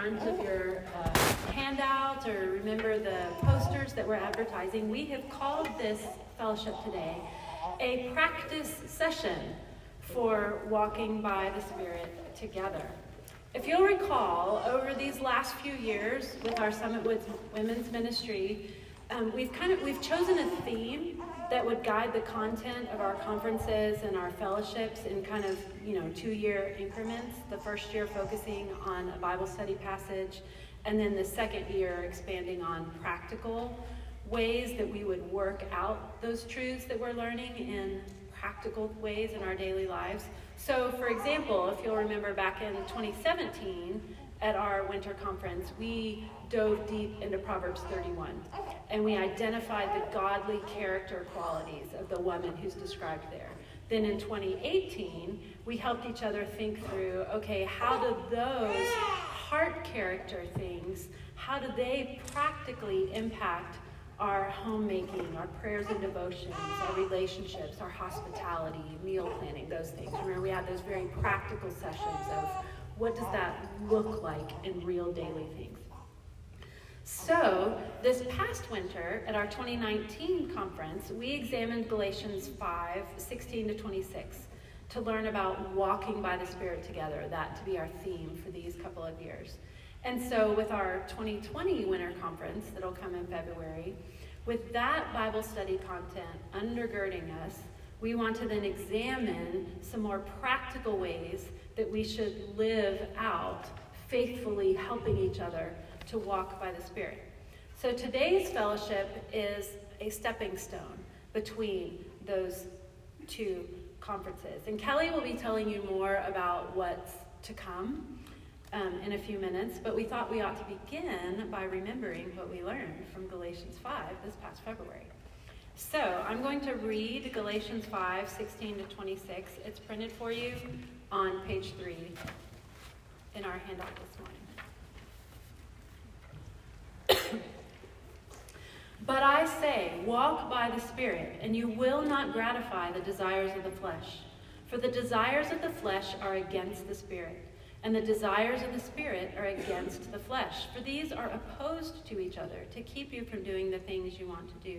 front of your uh, handout or remember the posters that we're advertising, we have called this fellowship today a practice session for walking by the Spirit together. If you'll recall, over these last few years with our Summit with Women's Ministry, um, we've kind of we've chosen a theme that would guide the content of our conferences and our fellowships in kind of you know two-year increments. The first year focusing on a Bible study passage, and then the second year expanding on practical ways that we would work out those truths that we're learning in practical ways in our daily lives. So, for example, if you'll remember back in 2017 at our winter conference, we dove deep into Proverbs 31 and we identified the godly character qualities of the woman who's described there. Then in 2018, we helped each other think through okay, how do those heart character things, how do they practically impact our homemaking, our prayers and devotions, our relationships, our hospitality, meal planning, those things. Remember, we had those very practical sessions of what does that look like in real daily things. So, this past winter at our 2019 conference, we examined Galatians 5 16 to 26 to learn about walking by the Spirit together, that to be our theme for these couple of years. And so, with our 2020 winter conference that'll come in February, with that Bible study content undergirding us, we want to then examine some more practical ways that we should live out faithfully helping each other to walk by the Spirit. So today's fellowship is a stepping stone between those two conferences. And Kelly will be telling you more about what's to come um, in a few minutes, but we thought we ought to begin by remembering what we learned from Galatians 5 this past February. So I'm going to read Galatians 5 16 to 26. It's printed for you on page 3 in our handout this morning. but I say, walk by the Spirit, and you will not gratify the desires of the flesh. For the desires of the flesh are against the Spirit and the desires of the Spirit are against the flesh, for these are opposed to each other to keep you from doing the things you want to do.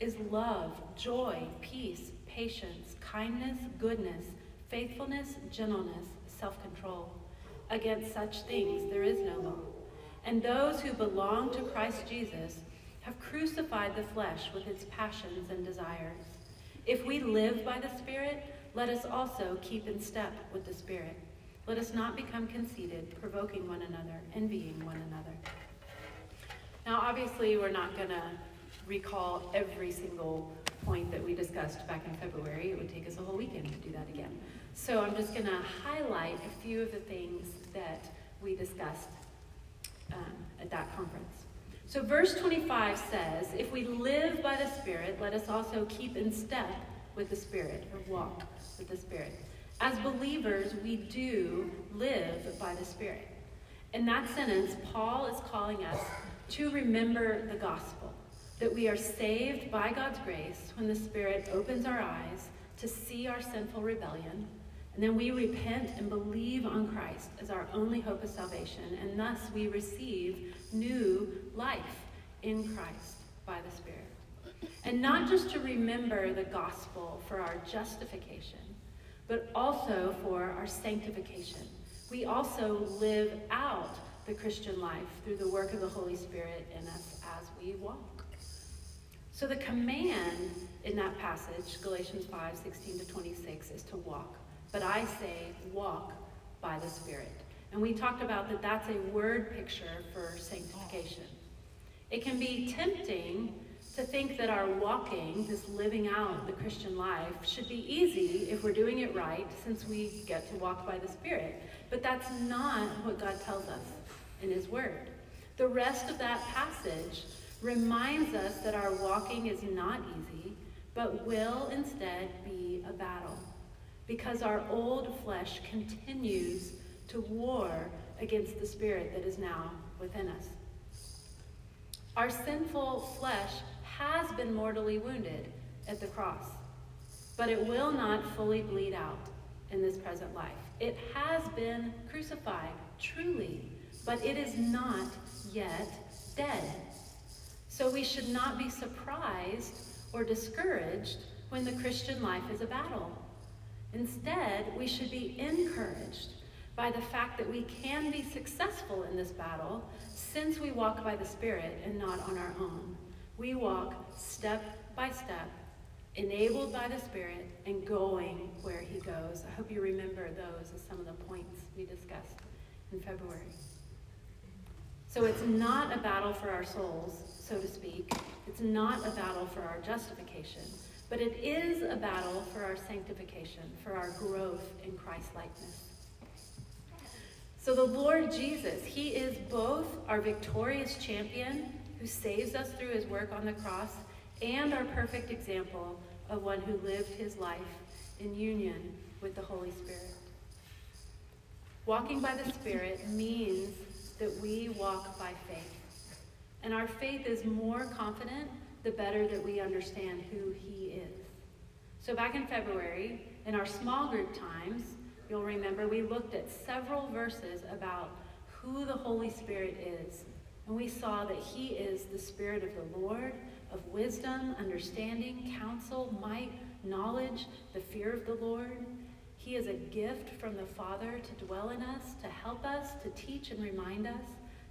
is love, joy, peace, patience, kindness, goodness, faithfulness, gentleness, self control. Against such things there is no law. And those who belong to Christ Jesus have crucified the flesh with its passions and desires. If we live by the Spirit, let us also keep in step with the Spirit. Let us not become conceited, provoking one another, envying one another. Now, obviously, we're not going to recall every single point that we discussed back in February. It would take us a whole weekend to do that again. So I'm just going to highlight a few of the things that we discussed um, at that conference. So, verse 25 says, If we live by the Spirit, let us also keep in step with the Spirit, or walk with the Spirit. As believers, we do live by the Spirit. In that sentence, Paul is calling us to remember the gospel that we are saved by God's grace when the Spirit opens our eyes to see our sinful rebellion, and then we repent and believe on Christ as our only hope of salvation, and thus we receive new life in Christ by the Spirit. And not just to remember the gospel for our justification, but also for our sanctification. We also live out the Christian life through the work of the Holy Spirit in us as we walk. So the command in that passage, Galatians 5 16 to 26, is to walk. But I say, walk by the Spirit. And we talked about that that's a word picture for sanctification. It can be tempting to think that our walking, this living out the Christian life, should be easy if we're doing it right, since we get to walk by the Spirit. But that's not what God tells us in His Word. The rest of that passage reminds us that our walking is not easy, but will instead be a battle, because our old flesh continues to war against the spirit that is now within us. Our sinful flesh has been mortally wounded at the cross, but it will not fully bleed out in this present life. It has been crucified, truly, but it is not yet dead. So we should not be surprised or discouraged when the Christian life is a battle. Instead, we should be encouraged by the fact that we can be successful in this battle since we walk by the Spirit and not on our own. We walk step by step, enabled by the Spirit and going where He goes. I hope you remember those as some of the points we discussed in February. So it's not a battle for our souls, so to speak. It's not a battle for our justification, but it is a battle for our sanctification, for our growth in Christ likeness. So the Lord Jesus, He is both our victorious champion who saves us through His work on the cross and our perfect example of one who lived his life in union with the Holy Spirit. Walking by the Spirit means that we walk by faith. And our faith is more confident the better that we understand who He is. So, back in February, in our small group times, you'll remember we looked at several verses about who the Holy Spirit is. And we saw that He is the Spirit of the Lord, of wisdom, understanding, counsel, might, knowledge, the fear of the Lord. He is a gift from the Father to dwell in us, to help us, to teach and remind us,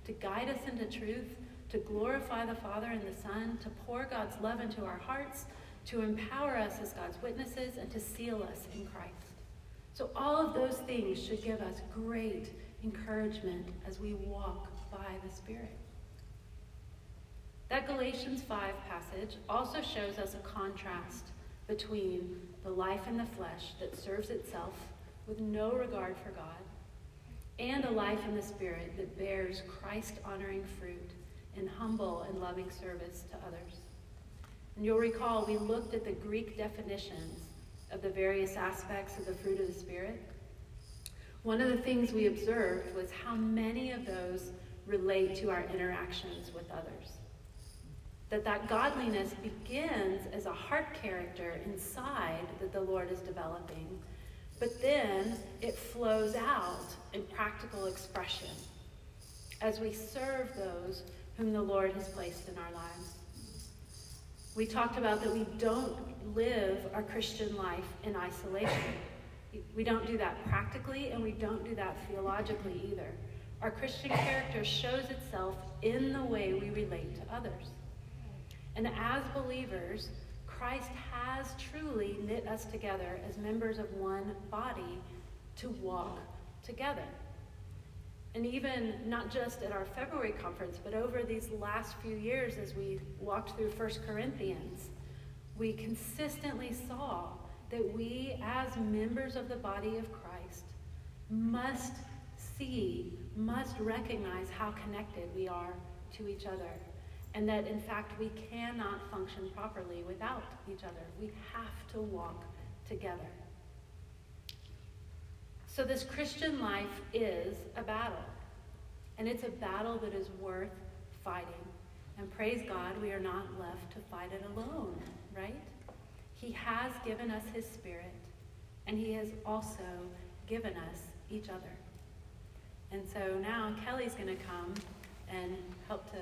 to guide us into truth, to glorify the Father and the Son, to pour God's love into our hearts, to empower us as God's witnesses, and to seal us in Christ. So, all of those things should give us great encouragement as we walk by the Spirit. That Galatians 5 passage also shows us a contrast between the life in the flesh that serves itself with no regard for God and a life in the Spirit that bears Christ honoring fruit in humble and loving service to others. And you'll recall we looked at the Greek definitions of the various aspects of the fruit of the Spirit. One of the things we observed was how many of those relate to our interactions with others that that godliness begins as a heart character inside that the Lord is developing, but then it flows out in practical expression as we serve those whom the Lord has placed in our lives. We talked about that we don't live our Christian life in isolation. We don't do that practically, and we don't do that theologically either. Our Christian character shows itself in the way we relate to others. And as believers, Christ has truly knit us together as members of one body to walk together. And even not just at our February conference, but over these last few years as we walked through 1 Corinthians, we consistently saw that we, as members of the body of Christ, must see, must recognize how connected we are to each other and that in fact we cannot function properly without each other. We have to walk together. So, this Christian life is a battle, and it's a battle that is worth fighting. And praise God, we are not left to fight it alone, right? He has given us His Spirit, and He has also given us each other. And so now Kelly's going to come and help to